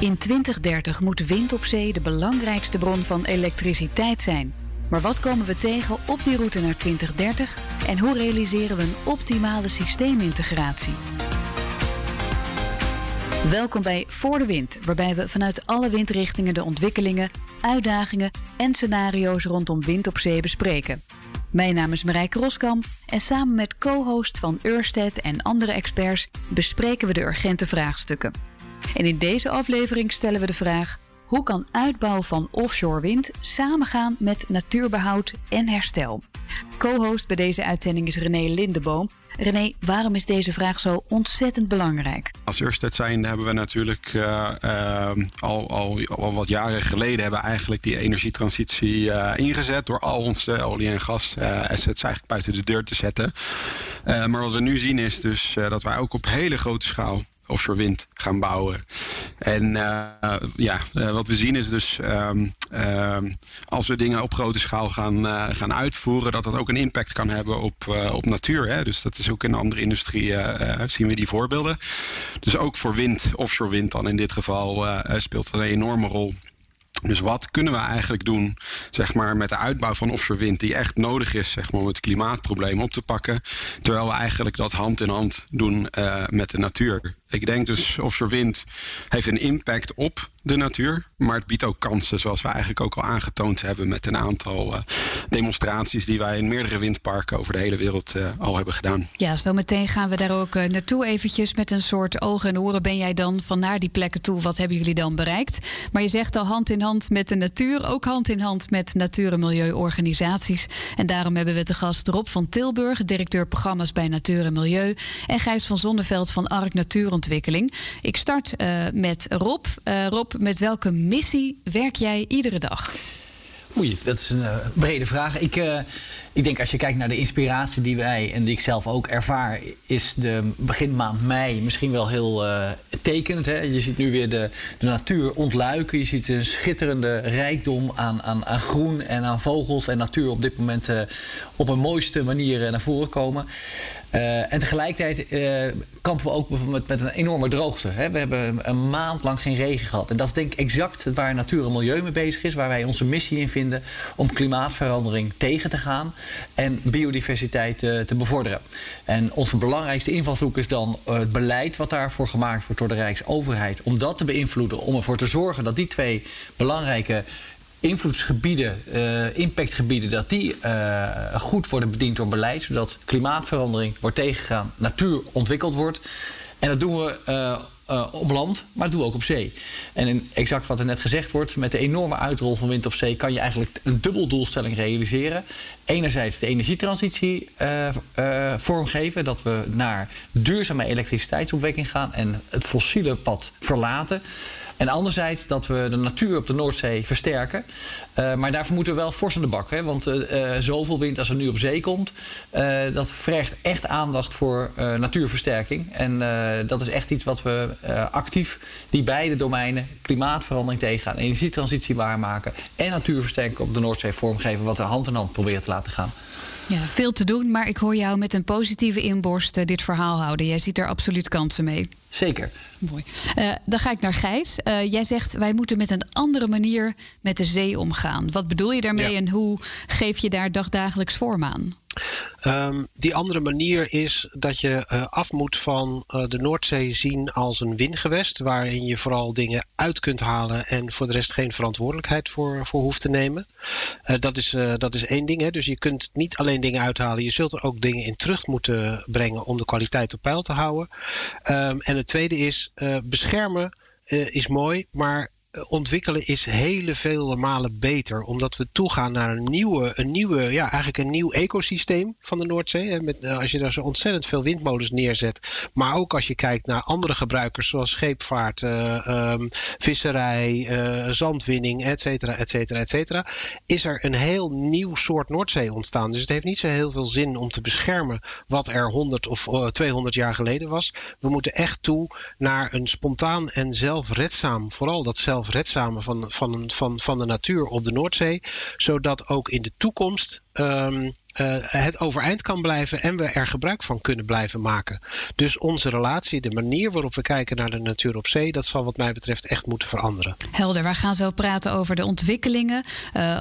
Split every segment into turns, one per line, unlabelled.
In 2030 moet wind op zee de belangrijkste bron van elektriciteit zijn. Maar wat komen we tegen op die route naar 2030 en hoe realiseren we een optimale systeemintegratie? Welkom bij Voor de Wind, waarbij we vanuit alle windrichtingen de ontwikkelingen, uitdagingen en scenario's rondom wind op zee bespreken. Mijn naam is Marijke Roskam en samen met co-host van Ørsted en andere experts bespreken we de urgente vraagstukken. En in deze aflevering stellen we de vraag: hoe kan uitbouw van offshore wind samengaan met natuurbehoud en herstel? Co-host bij deze uitzending is René Lindeboom. René, waarom is deze vraag zo ontzettend belangrijk?
Als Ørsted zijn hebben we natuurlijk uh, uh, al, al, al wat jaren geleden hebben we eigenlijk die energietransitie uh, ingezet door al onze olie- en gas-assets eigenlijk buiten de deur te zetten. maar wat we nu zien is dus dat wij ook op hele grote schaal offshore wind gaan bouwen. En uh, ja, uh, wat we zien is dus um, uh, als we dingen op grote schaal gaan, gaan uitvoeren, dat dat ook een impact kan hebben op, op natuur. Hè? Dus dat is ook in andere industrieën zien we die voorbeelden. Dus ook voor wind, offshore wind dan in dit geval, speelt dat een enorme rol. Dus wat kunnen we eigenlijk doen zeg maar, met de uitbouw van offshore wind, die echt nodig is zeg maar, om het klimaatprobleem op te pakken, terwijl we eigenlijk dat hand in hand doen met de natuur. Ik denk dus offshore wind heeft een impact op de natuur, maar het biedt ook kansen, zoals we eigenlijk ook al aangetoond hebben met een aantal uh, demonstraties die wij in meerdere windparken over de hele wereld uh, al hebben gedaan.
Ja, zo meteen gaan we daar ook uh, naartoe eventjes met een soort ogen en oren. Ben jij dan van naar die plekken toe? Wat hebben jullie dan bereikt? Maar je zegt al hand in hand met de natuur, ook hand in hand met natuur- en milieuorganisaties. En daarom hebben we te gast Rob van Tilburg, directeur programma's bij Natuur en Milieu, en Gijs van Zonneveld van Ark Natuurontwikkeling. Ik start met Rob. Rob, met welke missie werk jij iedere dag?
Oei, dat is een uh, brede vraag. Ik, ik denk als je kijkt naar de inspiratie die wij en die ik zelf ook ervaar, is de begin maand mei misschien wel heel uh, tekenend. Hè? Je ziet nu weer de, de natuur ontluiken. Je ziet een schitterende rijkdom aan, aan, aan groen en aan vogels en natuur op dit moment op een mooiste manier naar voren komen. Uh, en tegelijkertijd uh, kampen we ook met, met een enorme droogte. Hè. We hebben een maand lang geen regen gehad. En dat is denk ik exact waar natuur en milieu mee bezig is. Waar wij onze missie in vinden om klimaatverandering tegen te gaan. En biodiversiteit uh, te bevorderen. En onze belangrijkste invalshoek is dan het beleid wat daarvoor gemaakt wordt door de Rijksoverheid. Om dat te beïnvloeden. Om ervoor te zorgen dat die twee belangrijke invloedsgebieden, uh, impactgebieden, dat die uh, goed worden bediend door beleid, zodat klimaatverandering wordt tegengegaan, natuur ontwikkeld wordt. En dat doen we uh, op land, maar dat doen we ook op zee. En exact wat er net gezegd wordt, met de enorme uitrol van wind op zee kan je eigenlijk een dubbel doelstelling realiseren. Enerzijds de energietransitie vormgeven, dat we naar duurzame elektriciteitsopwekking gaan en het fossiele pad verlaten. En anderzijds dat we de natuur op de Noordzee versterken. Uh, maar daarvoor moeten we wel fors aan de bak. Hè? Want uh, zoveel wind als er nu op zee komt, dat vergt echt aandacht voor natuurversterking. En dat is echt iets wat we actief, die beide domeinen, klimaatverandering tegengaan, energietransitie waarmaken en natuurversterking op de Noordzee vormgeven, wat er hand in hand proberen te laten gaan.
Ja, veel te doen, maar ik hoor jou met een positieve inborst uh, dit verhaal houden. Jij ziet er absoluut kansen mee.
Zeker.
Mooi. Uh, dan ga ik naar Gijs. Uh, jij zegt wij moeten met een andere manier met de zee omgaan. Wat bedoel je daarmee ja. en hoe geef je daar dagdagelijks vorm aan?
Um, die andere manier is dat je uh, af moet van uh, de Noordzee zien als een windgewest, waarin je vooral dingen uit kunt halen en voor de rest geen verantwoordelijkheid voor, voor hoeft te nemen. Uh, dat, is, dat is één ding. Hè? Dus je kunt niet alleen dingen uithalen, je zult er ook dingen in terug moeten brengen om de kwaliteit op peil te houden. Um, en het tweede is beschermen is mooi, maar ontwikkelen is hele vele malen beter. Omdat we toegaan naar een nieuwe, een nieuwe ja, eigenlijk een nieuw ecosysteem van de Noordzee. Met, als je daar zo ontzettend veel windmolens neerzet. Maar ook als je kijkt naar andere gebruikers zoals scheepvaart, uh, um, visserij, zandwinning, et cetera, et cetera, et cetera. Is er een heel nieuw soort Noordzee ontstaan. Dus het heeft niet zo heel veel zin om te beschermen wat er 100 of uh, 200 jaar geleden was. We moeten echt toe naar een spontaan en zelfredzaam, vooral dat zelf zelfredzame van, van, van, van de natuur op de Noordzee. Zodat ook in de toekomst um, het overeind kan blijven en we er gebruik van kunnen blijven maken. Dus onze relatie, de manier waarop we kijken naar de natuur op zee, dat zal wat mij betreft echt moeten veranderen.
Helder, we gaan zo praten over de ontwikkelingen.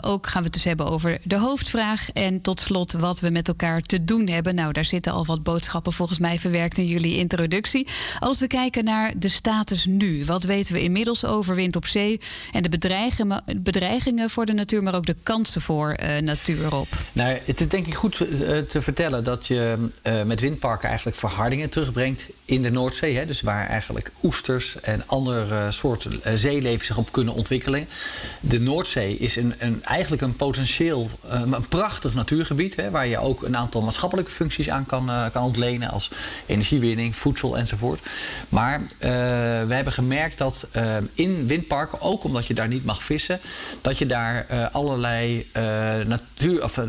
ook gaan we het dus hebben over de hoofdvraag. En tot slot wat we met elkaar te doen hebben. Nou, daar zitten al wat boodschappen volgens mij verwerkt in jullie introductie. Als we kijken naar de status nu, wat weten we inmiddels over wind op zee en de bedreigingen, bedreigingen voor de natuur, maar ook de kansen voor uh, natuur op?
Nou, het is denk goed uh, te vertellen dat je uh, met windparken eigenlijk verhardingen terugbrengt in de Noordzee. Hè, dus waar eigenlijk oesters en andere soorten zeeleven zich op kunnen ontwikkelen. De Noordzee is een, een eigenlijk een potentieel, een prachtig natuurgebied, hè, waar je ook een aantal maatschappelijke functies aan kan, kan ontlenen, als energiewinning, voedsel enzovoort. Maar we hebben gemerkt dat in windparken, ook omdat je daar niet mag vissen, dat je daar allerlei natuur, of,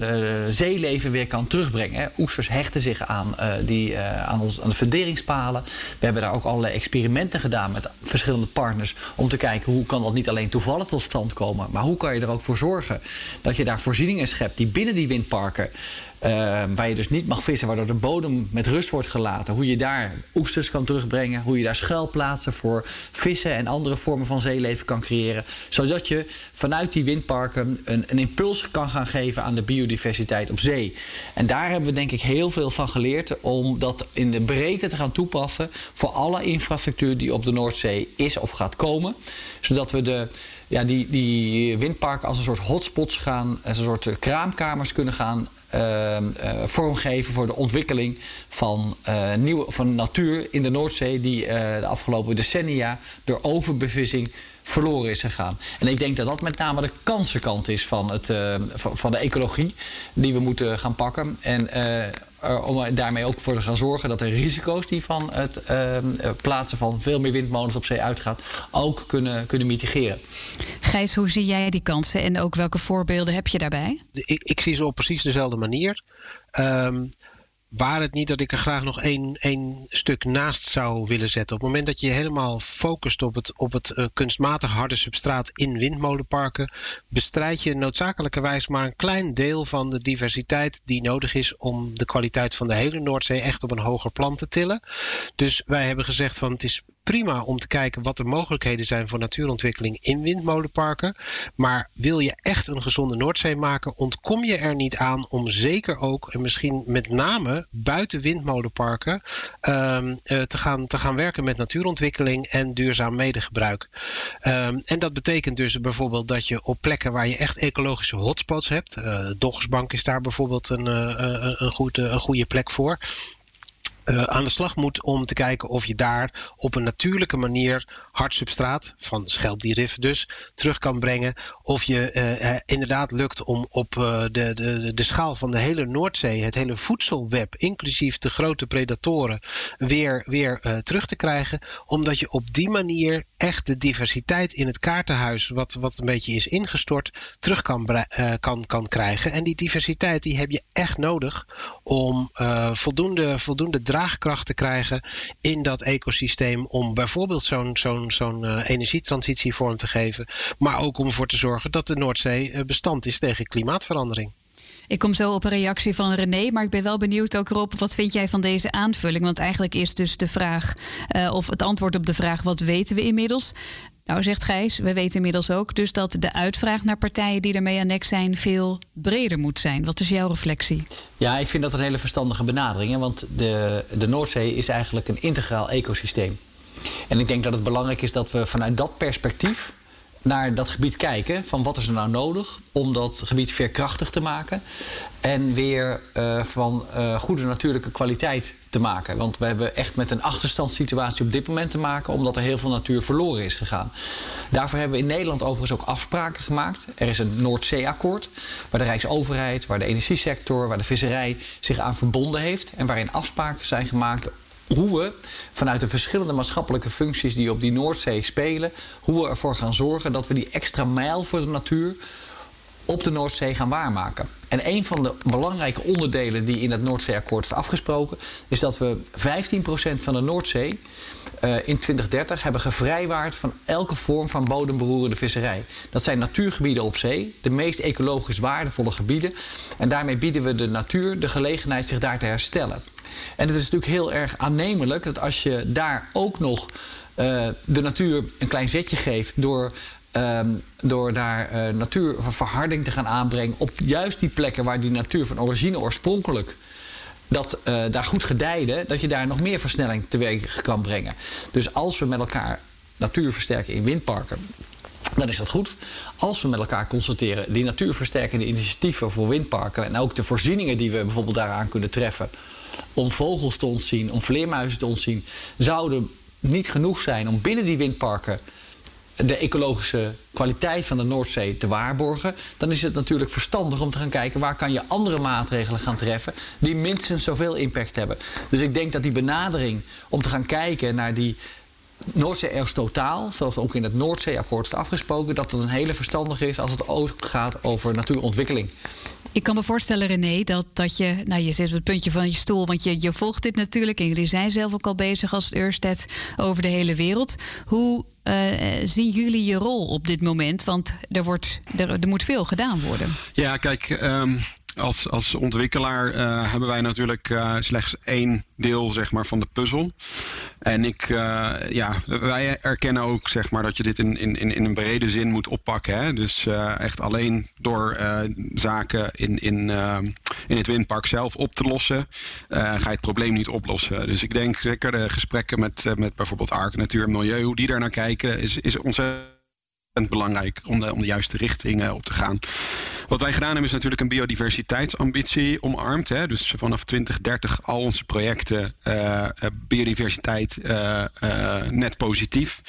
zeeleven weer kan terugbrengen. Oesters hechten zich aan, die, aan, ons, aan de funderingspalen. We hebben daar ook allerlei experimenten gedaan met verschillende partners om te kijken hoe kan dat niet alleen toevallig tot stand komen, maar hoe kan je er ook voor zorgen dat je daar voorzieningen schept die binnen die windparken uh, waar je dus niet mag vissen, waardoor de bodem met rust wordt gelaten. Hoe je daar oesters kan terugbrengen. Hoe je daar schuilplaatsen voor vissen en andere vormen van zeeleven kan creëren. Zodat je vanuit die windparken een, een impuls kan gaan geven aan de biodiversiteit op zee. En daar hebben we denk ik heel veel van geleerd om dat in de breedte te gaan toepassen voor alle infrastructuur die op de Noordzee is of gaat komen. Zodat we de ja, die, die windparken als een soort hotspots gaan, als een soort kraamkamers kunnen gaan vormgeven voor de ontwikkeling van, uh, nieuwe, van natuur in de Noordzee, die de afgelopen decennia door overbevissing verloren is gegaan. En ik denk dat dat met name de kansenkant is van, het, van de ecologie die we moeten gaan pakken. En om daarmee ook voor te gaan zorgen dat de risico's die van het plaatsen van veel meer windmolens op zee uitgaan, ook kunnen, kunnen mitigeren.
Gijs, hoe zie jij die kansen en ook welke voorbeelden heb je daarbij?
Ik, ik zie ze op precies dezelfde manier. Um, waar het niet dat ik er graag nog één, stuk naast zou willen zetten. Op het moment dat je helemaal focust op het, op het uh, kunstmatig harde substraat in windmolenparken, bestrijd je noodzakelijkerwijs maar een klein deel van de diversiteit die nodig is om de kwaliteit van de hele Noordzee echt op een hoger plan te tillen. Dus wij hebben gezegd van het is prima om te kijken wat de mogelijkheden zijn voor natuurontwikkeling in windmolenparken. Maar wil je echt een gezonde Noordzee maken, ontkom je er niet aan om zeker ook, en misschien met name buiten windmolenparken, uh, te, gaan, te gaan werken met natuurontwikkeling en duurzaam medegebruik. Um, en dat betekent dus bijvoorbeeld dat je op plekken waar je echt ecologische hotspots hebt, uh, Doggersbank is daar bijvoorbeeld een, een, een, goed, een goede plek voor uh, aan de slag moet om te kijken of je daar op een natuurlijke manier hard substraat, van schelpdierrif dus, terug kan brengen. Of je uh, inderdaad lukt om op de, de, de schaal van de hele Noordzee, het hele voedselweb, inclusief de grote predatoren, weer, weer terug te krijgen. Omdat je op die manier echt de diversiteit in het kaartenhuis, wat, wat een beetje is ingestort, terug kan, kan, kan krijgen. En die diversiteit die heb je echt nodig om voldoende, voldoende draagkracht te krijgen in dat ecosysteem om bijvoorbeeld zo'n zo'n zo'n uh, energietransitie vorm te geven, maar ook om ervoor te zorgen dat de Noordzee uh, bestand is tegen klimaatverandering.
Ik kom zo op een reactie van René, maar ik ben wel benieuwd ook Rob, wat vind jij van deze aanvulling? Want eigenlijk is dus de vraag, uh, of het antwoord op de vraag, wat weten we inmiddels? Nou, zegt Gijs, we weten inmiddels ook dus dat de uitvraag naar partijen die ermee aan nek zijn veel breder moet zijn. Wat is jouw reflectie?
Ja, ik vind dat een hele verstandige benadering. Hè? Want de, de Noordzee is eigenlijk een integraal ecosysteem. En ik denk dat het belangrijk is dat we vanuit dat perspectief naar dat gebied kijken. Van wat is er nou nodig om dat gebied veerkrachtig te maken. En weer uh, van uh, goede natuurlijke kwaliteit te maken. Want we hebben echt met een achterstandssituatie op dit moment te maken. Omdat er heel veel natuur verloren is gegaan. Daarvoor hebben we in Nederland overigens ook afspraken gemaakt. Er is een Noordzee-akkoord. Waar de Rijksoverheid, waar de energiesector, waar de visserij zich aan verbonden heeft. En waarin afspraken zijn gemaakt hoe we vanuit de verschillende maatschappelijke functies die op die Noordzee spelen, hoe we ervoor gaan zorgen dat we die extra mijl voor de natuur op de Noordzee gaan waarmaken. En een van de belangrijke onderdelen die in het Noordzeeakkoord is afgesproken, is dat we 15% van de Noordzee uh, in 2030 hebben gevrijwaard van elke vorm van bodemberoerende visserij. Dat zijn natuurgebieden op zee, de meest ecologisch waardevolle gebieden. En daarmee bieden we de natuur de gelegenheid zich daar te herstellen. En het is natuurlijk heel erg aannemelijk dat als je daar ook nog uh, de natuur een klein zetje geeft door Um, door daar uh, natuurverharding te gaan aanbrengen op juist die plekken waar die natuur van origine oorspronkelijk dat uh, daar goed gedijde, dat je daar nog meer versnelling teweeg kan brengen. Dus als we met elkaar natuur versterken in windparken, dan is dat goed. Als we met elkaar constateren die natuurversterkende initiatieven voor windparken en ook de voorzieningen die we bijvoorbeeld daaraan kunnen treffen om vogels te ontzien, om vleermuizen te ontzien, zouden niet genoeg zijn om binnen die windparken de ecologische kwaliteit van de Noordzee te waarborgen, dan is het natuurlijk verstandig om te gaan kijken waar kan je andere maatregelen gaan treffen die minstens zoveel impact hebben. Dus ik denk dat die benadering om te gaan kijken naar die Noordzee-EOS totaal, zoals ook in het Noordzeeakkoord is afgesproken, dat het een hele verstandige is als het ook gaat over natuurontwikkeling.
Ik kan me voorstellen, René, dat, dat je, nou je zit op het puntje van je stoel, want je, je volgt dit natuurlijk en jullie zijn zelf ook al bezig als Ørsted over de hele wereld. Hoe uh, zien jullie je rol op dit moment? Want er, wordt, er, er moet veel gedaan worden.
Ja, kijk. Um als, als ontwikkelaar uh, hebben wij natuurlijk uh, slechts één deel zeg maar, van de puzzel. En ik, uh, ja, wij erkennen ook zeg maar, dat je dit in, in, in een brede zin moet oppakken. Hè? Dus echt alleen door zaken in, in, in het windpark zelf op te lossen, ga je het probleem niet oplossen. Dus ik denk zeker de gesprekken met, met bijvoorbeeld Ark, Natuur en Milieu, hoe die daar naar kijken, is, is ontzettend belangrijk om de, om de juiste richting op te gaan. Wat wij gedaan hebben is natuurlijk een biodiversiteitsambitie omarmd. Hè? Dus vanaf 2030 al onze projecten uh, biodiversiteit uh, net positief.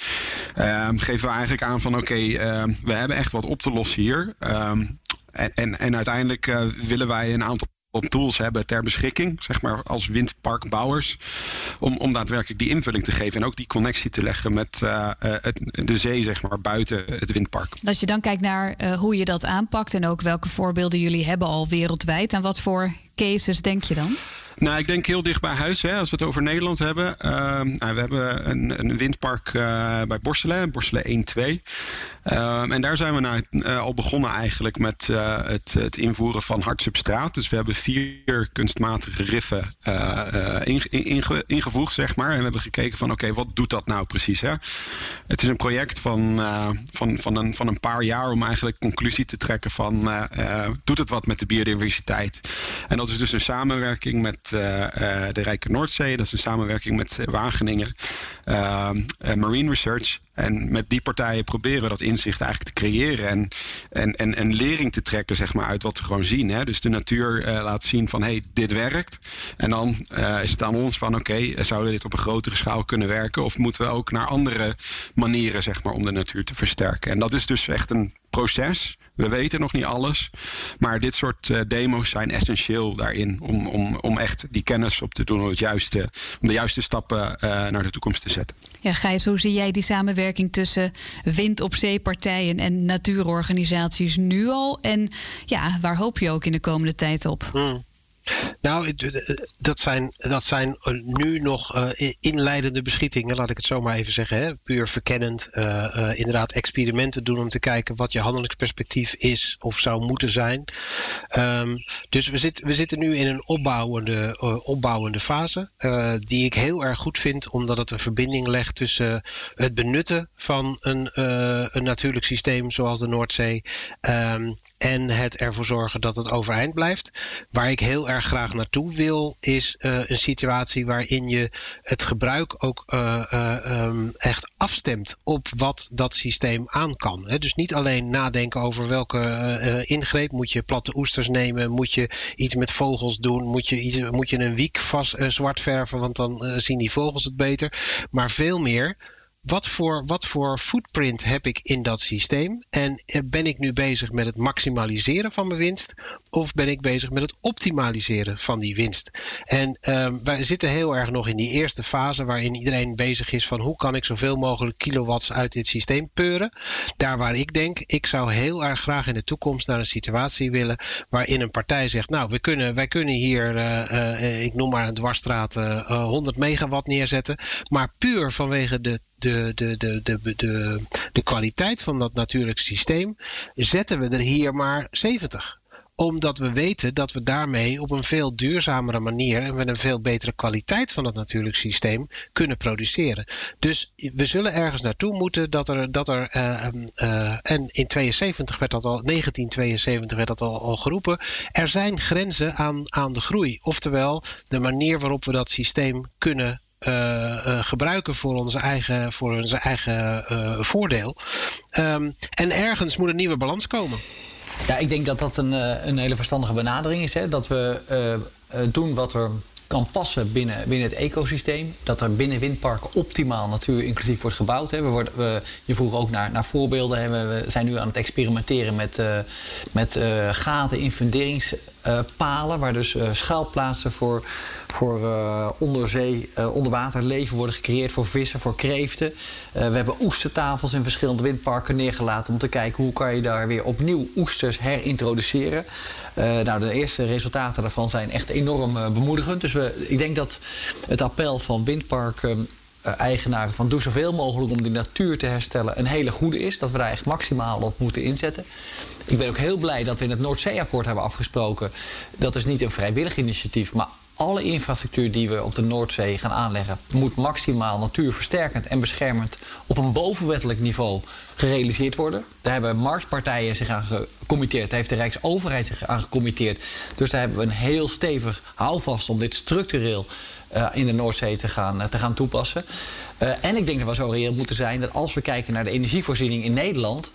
Ehm, geven we eigenlijk aan van oké, ehm, we hebben echt wat op te lossen hier. Ehm, en, en, en uiteindelijk willen wij een aantal tools hebben ter beschikking, zeg maar als windparkbouwers, om, om daadwerkelijk die invulling te geven en ook die connectie te leggen met uh, het, de zee, zeg maar, buiten het windpark.
Als je dan kijkt naar uh, hoe je dat aanpakt en ook welke voorbeelden jullie hebben al wereldwijd, en wat voor cases denk je dan?
Nou, ik denk heel dicht bij huis, hè, als we het over Nederland hebben. Uh, nou, we hebben een, een windpark uh, bij Borselen, Borselen 1-2. Uh, ehm, en daar zijn we nou, uh, al begonnen eigenlijk met eh, het, het, invoeren van hard substraat. Dus we hebben vier kunstmatige riffen inge, ingevoegd, zeg maar. En we hebben gekeken van, oké, wat doet dat nou precies? Hè? Het is een project van, van, van, een, van een paar jaar om eigenlijk conclusie te trekken van, doet het wat met de biodiversiteit? En dat is dus een samenwerking met uh, de Rijke Noordzee. Dat is een samenwerking met Wageningen, uh, Marine Research. En met die partijen proberen we dat inzicht eigenlijk te creëren en, en, en, en lering te trekken zeg maar, uit wat we gewoon zien. Hè? Dus de natuur laat zien van hey, dit werkt. En dan is het aan ons van oké, zouden we dit op een grotere schaal kunnen werken? Of moeten we ook naar andere manieren zeg maar, om de natuur te versterken? En dat is dus echt een proces. We weten nog niet alles. Maar dit soort uh, demo's zijn essentieel daarin. Om, om, om echt die kennis op te doen. Om, het juiste, om de juiste stappen uh, naar de toekomst te zetten.
Ja, Gijs, hoe zie jij die samenwerking tussen wind op zeepartijen en natuurorganisaties nu al? En ja, waar hoop je ook in de komende tijd op?
Hmm. Nou, dat zijn, dat zijn eh, nu nog uh, inleidende beschietingen, laat ik het zo maar even zeggen. Hè? Puur verkennend. Inderdaad, experimenten doen om te kijken wat je handelingsperspectief is of zou moeten zijn. Um, dus we, zit, we zitten nu in een opbouwende, opbouwende fase. die ik heel erg goed vind, omdat het een verbinding legt tussen het benutten van een, een natuurlijk systeem zoals de Noordzee. Um, en het ervoor zorgen dat het overeind blijft. Waar ik heel erg graag naartoe wil, is uh, een situatie waarin je het gebruik ook uh, uh, um, echt afstemt op wat dat systeem aan kan. Dus niet alleen nadenken over welke ingreep. Moet je platte oesters nemen? Moet je iets met vogels doen? Moet je, iets, moet je een wiek vast zwart verven? Want dan zien die vogels het beter. Maar veel meer wat voor, wat voor footprint heb ik in dat systeem? En eh, ben ik nu bezig met het maximaliseren van mijn winst? Of ben ik bezig met het optimaliseren van die winst? En um, wij zitten heel erg nog in die eerste fase waarin iedereen bezig is van hoe kan ik zoveel mogelijk kilowatts uit dit systeem peuren. Daar waar ik denk, ik zou heel erg graag in de toekomst naar een situatie willen waarin een partij zegt, nou, we kunnen, wij kunnen hier, uh, uh, ik noem maar een dwarsstraat, 100 megawatt neerzetten. Maar puur vanwege de de, de, de, de, de, de kwaliteit van dat natuurlijk systeem, zetten we er hier maar 70 omdat we weten dat we daarmee op een veel duurzamere manier en met een veel betere kwaliteit van het natuurlijk systeem kunnen produceren. Dus we zullen ergens naartoe moeten dat er, dat er uh, uh, en in 72 werd dat al, 1972 werd dat al, al geroepen, er zijn grenzen aan, aan de groei. Oftewel de manier waarop we dat systeem kunnen uh, gebruiken voor onze eigen, voor onze eigen uh, voordeel. Um, en ergens moet een nieuwe balans komen.
Ja, ik denk dat dat een, een hele verstandige benadering is. Hè? Dat we doen wat er kan passen binnen, binnen het ecosysteem. Dat er binnen windparken optimaal natuur inclusief wordt gebouwd. Hè. We worden, we, je vroeg ook naar, naar voorbeelden. We, zijn nu aan het experimenteren met, met gaten in funderingspalen. waar dus uh, schuilplaatsen voor, voor onderzee, onderwaterleven worden gecreëerd. Voor vissen, voor kreeften. we hebben oestertafels in verschillende windparken neergelaten. Om te kijken hoe kan je daar weer opnieuw oesters herintroduceren. nou, de eerste resultaten daarvan zijn echt enorm bemoedigend. Dus ik denk dat het appel van windparken uh, eigenaren van doe zoveel mogelijk om die natuur te herstellen een hele goede is. Dat we daar echt maximaal op moeten inzetten. Ik ben ook heel blij dat we in het Noordzeeakkoord hebben afgesproken. Dat is niet een vrijwillig initiatief, maar alle infrastructuur die we op de Noordzee gaan aanleggen, moet maximaal natuurversterkend en beschermend op een bovenwettelijk niveau gerealiseerd worden. Daar hebben marktpartijen zich aan gecommitteerd. Daar heeft de Rijksoverheid zich aan gecommitteerd. Dus daar hebben we een heel stevig houvast om dit structureel uh, in de Noordzee te gaan, uh, te gaan toepassen. Uh, en ik denk dat we zo reëel moeten zijn dat als we kijken naar de energievoorziening in Nederland,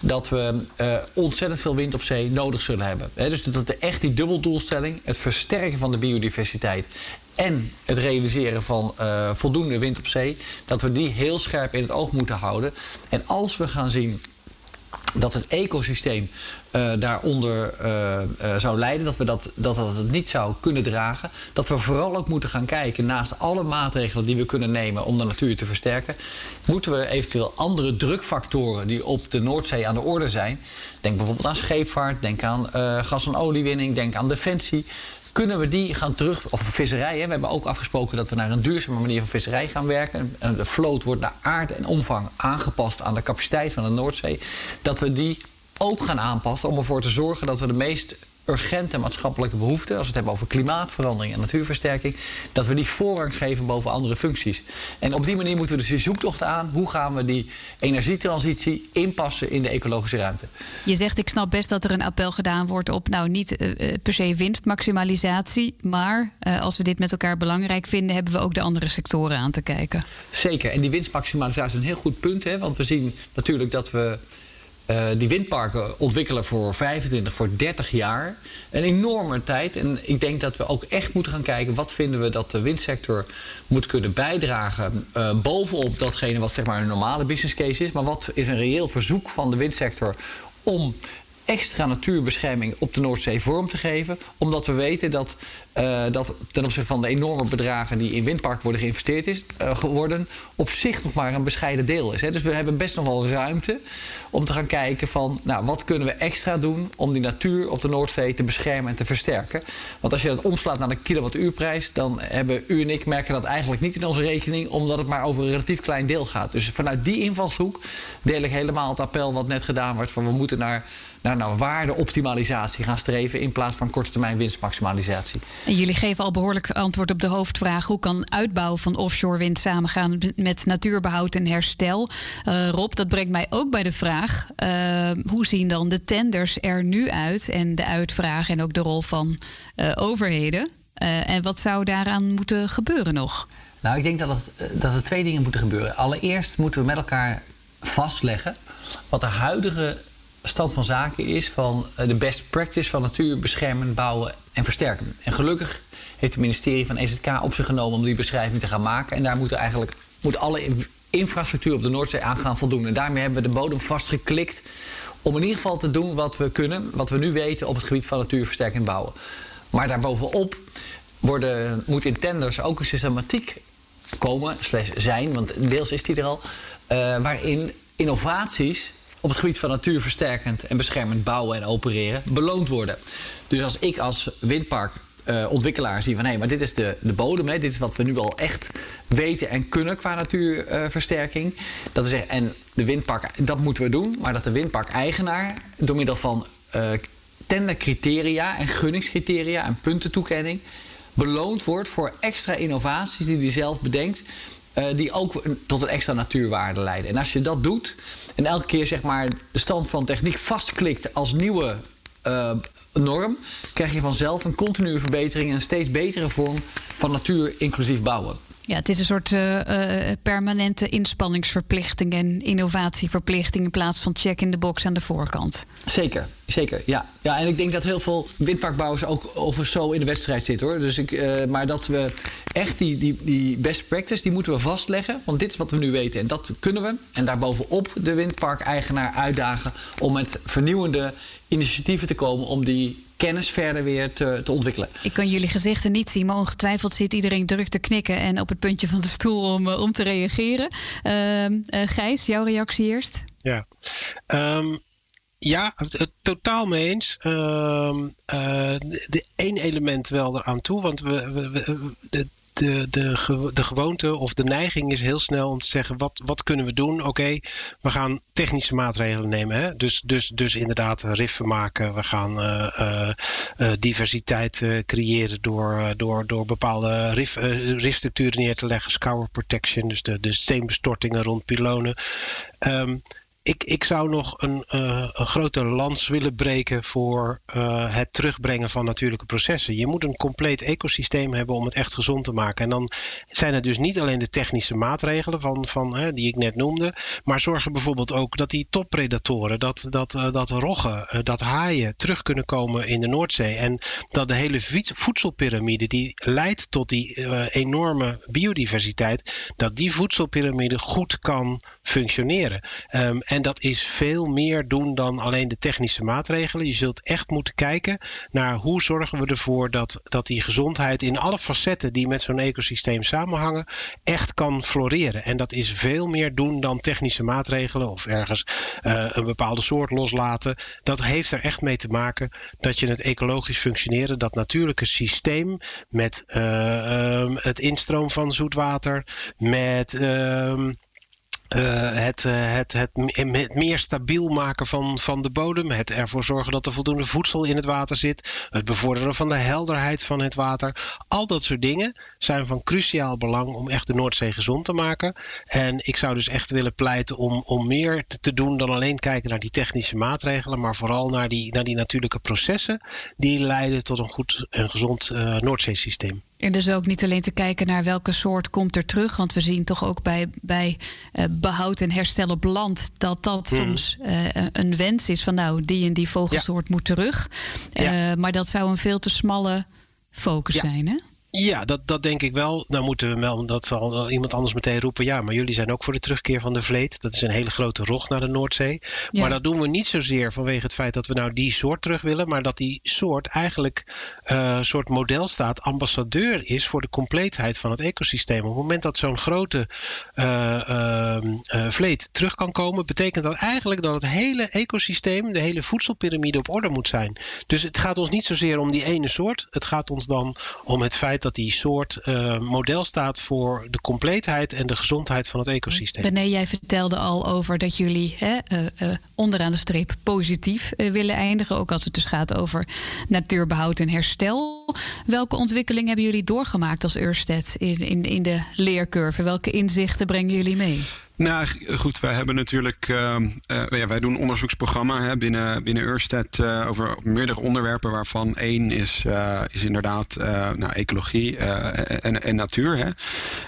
dat we ontzettend veel wind op zee nodig zullen hebben. He, dus dat er echt die dubbeldoelstelling, het versterken van de biodiversiteit en het realiseren van voldoende wind op zee, dat we die heel scherp in het oog moeten houden. En als we gaan zien dat het ecosysteem uh, daaronder uh, uh, zou leiden, dat we dat, dat dat het niet zou kunnen dragen. Dat we vooral ook moeten gaan kijken, naast alle maatregelen die we kunnen nemen om de natuur te versterken, moeten we eventueel andere drukfactoren die op de Noordzee aan de orde zijn. Denk bijvoorbeeld aan scheepvaart, denk aan gas- en oliewinning, denk aan defensie. Kunnen we die gaan terug, of visserij, hè? we hebben ook afgesproken dat we naar een duurzame manier van visserij gaan werken. De vloot wordt naar aard en omvang aangepast aan de capaciteit van de Noordzee. Dat we die ook gaan aanpassen om ervoor te zorgen dat we de meest urgente maatschappelijke behoeften, als we het hebben over klimaatverandering en natuurversterking, dat we die voorrang geven boven andere functies. En op die manier moeten we dus die zoektocht aan. Hoe gaan we die energietransitie inpassen in de ecologische ruimte?
Je zegt, ik snap best dat er een appel gedaan wordt op, nou niet uh, per se winstmaximalisatie, maar uh, als we dit met elkaar belangrijk vinden, hebben we ook de andere sectoren aan te kijken.
Zeker. En die winstmaximalisatie is een heel goed punt, hè, want we zien natuurlijk dat we uh, die windparken ontwikkelen voor 25, voor 30 jaar. Een enorme tijd. En ik denk dat we ook echt moeten gaan kijken... wat vinden we dat de windsector moet kunnen bijdragen... Uh, bovenop datgene wat zeg maar een normale business case is. Maar wat is een reëel verzoek van de windsector... om extra natuurbescherming op de Noordzee vorm te geven. Omdat we weten dat, uh, dat ten opzichte van de enorme bedragen die in windparken worden geïnvesteerd is, geworden, op zich nog maar een bescheiden deel is. Hè. Dus we hebben best nog wel ruimte om te gaan kijken van nou, wat kunnen we extra doen om die natuur op de Noordzee te beschermen en te versterken. Want als je dat omslaat naar de kilowattuurprijs, dan hebben u en ik merken dat eigenlijk niet in onze rekening, omdat het maar over een relatief klein deel gaat. Dus vanuit die invalshoek deel ik helemaal het appel wat net gedaan wordt van we moeten naar naar, naar waardeoptimalisatie gaan streven in plaats van korte termijn winstmaximalisatie.
En jullie geven al behoorlijk antwoord op de hoofdvraag: hoe kan uitbouw van offshore wind samengaan met natuurbehoud en herstel? Uh, Rob, dat brengt mij ook bij de vraag: uh, hoe zien dan de tenders er nu uit en de uitvraag en ook de rol van uh, overheden? en wat zou daaraan moeten gebeuren nog?
Nou, ik denk dat, het, dat er twee dingen moeten gebeuren. Allereerst moeten we met elkaar vastleggen wat de huidige stand van zaken is van eh, de best practice van natuur beschermen, bouwen en versterken. En gelukkig heeft het ministerie van EZK op zich genomen om die beschrijving te gaan maken. En daar moeten eigenlijk moet alle infrastructuur op de Noordzee aan gaan voldoen. En daarmee hebben we de bodem vastgeklikt om in ieder geval te doen wat we kunnen, wat we nu weten op het gebied van natuurversterkend bouwen. Maar daarbovenop worden, moet in tenders ook een systematiek komen, slash zijn, want deels is die er al, uh, waarin innovaties op het gebied van natuurversterkend en beschermend bouwen en opereren beloond worden. Dus als ik als windpark uh, ontwikkelaar zie van hé, hey, maar dit is de, de bodem, hè, dit is wat we nu al echt weten en kunnen qua natuurversterking. Dat we zeggen, en de windpark, dat moeten we doen, maar dat de windpark-eigenaar door middel van uh, tendercriteria en gunningscriteria en puntentoekenning beloond wordt voor extra innovaties die hij zelf bedenkt. Uh, die ook tot een extra natuurwaarde leiden. En als je dat doet en elke keer zeg maar de stand van techniek vastklikt als nieuwe norm, krijg je vanzelf een continue verbetering en een steeds betere vorm van natuur inclusief bouwen.
Ja, het is een soort uh, permanente inspanningsverplichting en innovatieverplichting in plaats van check in de box aan de voorkant.
Zeker, zeker. Ja. ja, en ik denk dat heel veel windparkbouwers ook over zo in de wedstrijd zitten hoor. Dus ik, uh, maar dat we echt die, die, die best practice, die moeten we vastleggen. Want dit is wat we nu weten en dat kunnen we. En daarbovenop de windparkeigenaar uitdagen om met vernieuwende initiatieven te komen om die kennis verder weer te, te, ontwikkelen.
Ik kan jullie gezichten niet zien, maar ongetwijfeld zit iedereen druk te knikken en op het puntje van de stoel om, uh, om te reageren. Uh, uh, Gijs, jouw reactie eerst?
Ja. Um, ja, het, totaal mee eens. Uh, de één element wel eraan toe, want we, we, we de, de, de, de gewoonte of de neiging is heel snel om te zeggen: wat, wat kunnen we doen? Oké, we gaan technische maatregelen nemen. Hè? Dus, dus, dus inderdaad, riffen maken. We gaan uh, uh, uh, diversiteit creëren door, door, door bepaalde rif, rifstructuren neer te leggen. Scour protection, dus de, de steenbestortingen rond pylonen. Um, ik, ik zou nog een, uh, een grote lans willen breken voor uh, het terugbrengen van natuurlijke processen. Je moet een compleet ecosysteem hebben om het echt gezond te maken. En dan zijn het dus niet alleen de technische maatregelen van, van, die ik net noemde, maar zorgen bijvoorbeeld ook dat die toppredatoren, dat, dat, uh, dat roggen, dat haaien terug kunnen komen in de Noordzee. En dat de hele voedselpiramide die leidt tot die enorme biodiversiteit, dat die voedselpiramide goed kan functioneren. En dat is veel meer doen dan alleen de technische maatregelen. Je zult echt moeten kijken naar hoe zorgen we ervoor dat, dat die gezondheid in alle facetten die met zo'n ecosysteem samenhangen, echt kan floreren. En dat is veel meer doen dan technische maatregelen of ergens uh, een bepaalde soort loslaten. Dat heeft er echt mee te maken dat je het ecologisch functioneren, dat natuurlijke systeem met uh, um, het instroom van zoetwater, met. Uh, het, uh, het, het, het, meer stabiel maken van, van de bodem. Het ervoor zorgen dat er voldoende voedsel in het water zit. Het bevorderen van de helderheid van het water. Al dat soort dingen zijn van cruciaal belang om echt de Noordzee gezond te maken. En ik zou dus echt willen pleiten om, om meer te, te doen dan alleen kijken naar die technische maatregelen. Maar vooral naar die, naar die natuurlijke processen die leiden tot een goed en gezond uh, Noordzeesysteem.
En dus ook niet alleen te kijken naar welke soort komt er terug. Want we zien toch ook bij, bij uh, behoud en herstel op land dat dat hmm. soms uh, een wens is van nou, die en die vogelsoort ja. moet terug. Ja. Uh, maar dat zou een veel te smalle focus ja. zijn. Hè?
Ja, dat, dat denk ik wel. Nou moeten we wel, dat zal iemand anders meteen roepen. Ja, maar jullie zijn ook voor de terugkeer van de vleet. Dat is een hele grote rog naar de Noordzee. Ja. Maar dat doen we niet zozeer vanwege het feit dat we nou die soort terug willen. Maar dat die soort eigenlijk een uh, soort model staat, ambassadeur is voor de compleetheid van het ecosysteem. Op het moment dat zo'n grote uh, uh, vleet terug kan komen, betekent dat eigenlijk dat het hele ecosysteem, de hele voedselpiramide op orde moet zijn. Dus het gaat ons niet zozeer om die ene soort. Het gaat ons dan om het feit dat die soort uh, model staat voor de compleetheid en de gezondheid van het ecosysteem.
René, jij vertelde al over dat jullie hè, uh, uh, onderaan de streep positief willen eindigen. Ook als het dus gaat over natuurbehoud en herstel. Welke ontwikkeling hebben jullie doorgemaakt als Ørsted in, in, in de leercurve? Welke inzichten brengen jullie mee?
Nou goed, wij hebben natuurlijk, uh, uh, ja, wij doen een onderzoeksprogramma hè, binnen, binnen Ørsted uh, over meerdere onderwerpen, waarvan één is, is inderdaad nou, ecologie en, en natuur. Hè.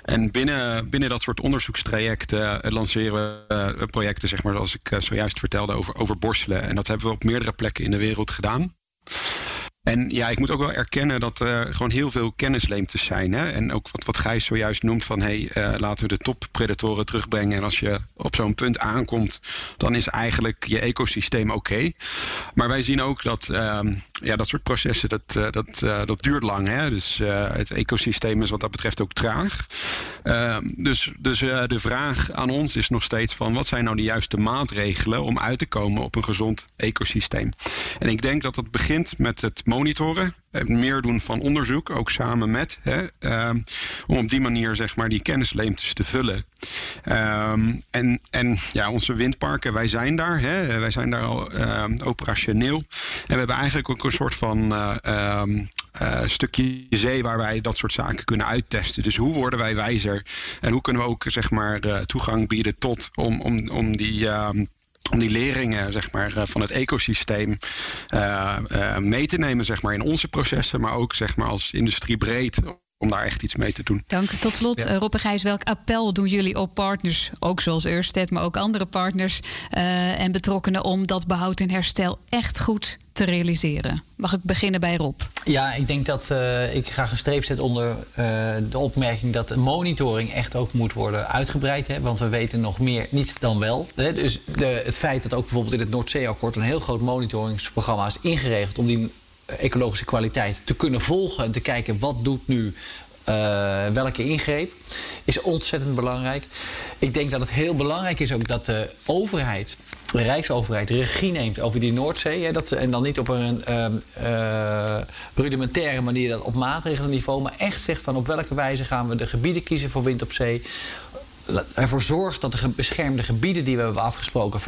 En binnen, binnen dat soort onderzoekstrajecten lanceren we projecten, zeg maar, zoals ik zojuist vertelde, over, over borstelen. En dat hebben we op meerdere plekken in de wereld gedaan. En ja, ik moet ook wel erkennen dat er gewoon heel veel kennisleemtes zijn. Hè? En ook wat, wat Gijs zojuist noemt van hey, uh, laten we de toppredatoren terugbrengen. En als je op zo'n punt aankomt, dan is eigenlijk je ecosysteem oké. Maar wij zien ook dat uh, ja, dat soort processen, dat, uh, dat, dat duurt lang. Hè? Dus het ecosysteem is wat dat betreft ook traag. Ehm, dus dus de vraag aan ons is nog steeds van wat zijn nou de juiste maatregelen om uit te komen op een gezond ecosysteem. En ik denk dat dat begint met het monitoren, het meer doen van onderzoek, ook samen met, hè, um, om op die manier zeg maar die kennisleemtes te vullen. Um, en, en ja, onze windparken, wij zijn daar, hè, wij zijn daar al um, operationeel. En we hebben eigenlijk ook een soort van uh, uh, stukje zee waar wij dat soort zaken kunnen uittesten. Dus hoe worden wij wijzer en hoe kunnen we ook zeg maar toegang bieden tot om, om, om die. Om die leringen zeg maar, van het ecosysteem uh, uh, mee te nemen zeg maar, in onze processen, maar ook zeg maar, als industrie breed om daar echt iets mee te doen.
Dank. Tot slot, ja. Rob en Gijs, welk appel doen jullie op partners, ook zoals Ørsted, maar ook andere partners uh, en betrokkenen, om dat behoud en herstel echt goed te realiseren? Mag ik beginnen bij Rob?
Ja, ik denk dat uh, ik graag een streep zet onder uh, de opmerking dat monitoring echt ook moet worden uitgebreid. Hè, want we weten nog meer niet dan wel. Hè. Dus de, het feit dat ook bijvoorbeeld in het Noordzeeakkoord een heel groot monitoringsprogramma is ingeregeld om die ecologische kwaliteit te kunnen volgen en te kijken wat doet nu welke ingreep, is ontzettend belangrijk. Ik denk dat het heel belangrijk is ook dat de overheid, de Rijksoverheid, regie neemt over die Noordzee. Hè, dat, en dan niet op een uh, uh, rudimentaire manier, dat op maatregelenniveau, maar echt zegt van op welke wijze gaan we de gebieden kiezen voor wind op zee ervoor zorgt dat de beschermde gebieden die we hebben afgesproken, 15%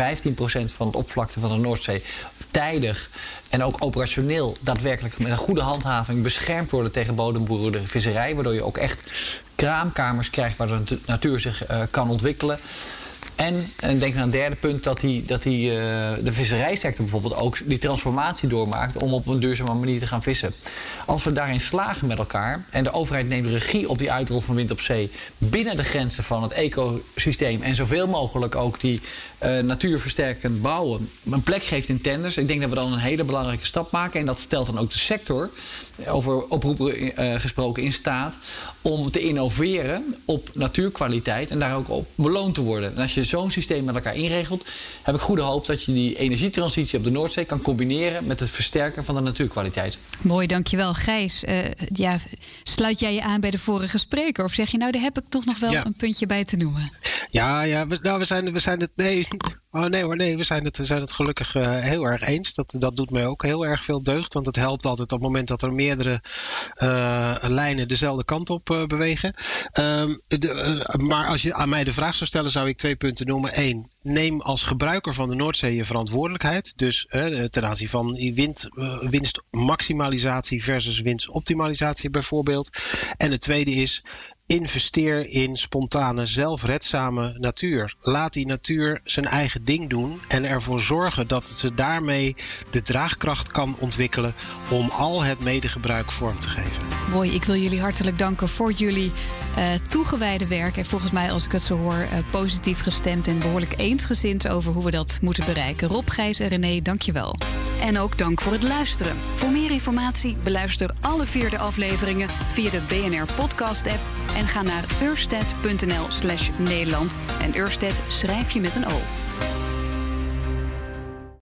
van het oppervlakte van de Noordzee, tijdig en ook operationeel daadwerkelijk met een goede handhaving beschermd worden tegen bodemboerende visserij. Waardoor je ook echt kraamkamers krijgt waar de natuur zich uh, kan ontwikkelen. En, en denk naar een derde punt dat, die, dat die, uh, de visserijsector bijvoorbeeld ook die transformatie doormaakt om op een duurzame manier te gaan vissen. Als we daarin slagen met elkaar en de overheid neemt regie op die uitrol van wind op zee binnen de grenzen van het ecosysteem en zoveel mogelijk ook die uh, natuurversterkend bouwen een plek geeft in tenders. Ik denk dat we dan een hele belangrijke stap maken en dat stelt dan ook de sector, over oproepen uh, gesproken, in staat om te innoveren op natuurkwaliteit en daar ook op beloond te worden. En als je zo'n systeem met elkaar inregelt, heb ik goede hoop dat je die energietransitie op de Noordzee kan combineren met het versterken van de natuurkwaliteit.
Mooi, dankjewel. Gijs, uh, ja, sluit jij je aan bij de vorige spreker? Of zeg je nou, daar heb ik toch nog wel ja. een puntje bij te noemen?
Ja, ja we, nou, we, zijn, we zijn het. Nee, oh, nee hoor, nee, we zijn het, we zijn het gelukkig uh, heel erg eens. Dat, dat doet mij ook heel erg veel deugd. Want het helpt altijd op het moment dat er meerdere uh, lijnen dezelfde kant op uh, bewegen. De, maar als je aan mij de vraag zou stellen, zou ik twee punten noemen. Eén, neem als gebruiker van de Noordzee je verantwoordelijkheid. Dus ten aanzien van wind, winstmaximalisatie versus winstoptimalisatie bijvoorbeeld. En het tweede is. Investeer in spontane, zelfredzame natuur. Laat die natuur zijn eigen ding doen en ervoor zorgen dat ze daarmee de draagkracht kan ontwikkelen om al het medegebruik vorm te geven.
Mooi, ik wil jullie hartelijk danken voor jullie uh, toegewijde werk. En volgens mij, als ik het zo hoor, uh, positief gestemd en behoorlijk eensgezind over hoe we dat moeten bereiken. Rob, Gijs en René, dankjewel. En ook dank voor het luisteren. Voor meer informatie beluister alle vierde afleveringen via de BNR Podcast app en ga naar ursted.nl slash Nederland. En Ursted schrijf je met een O.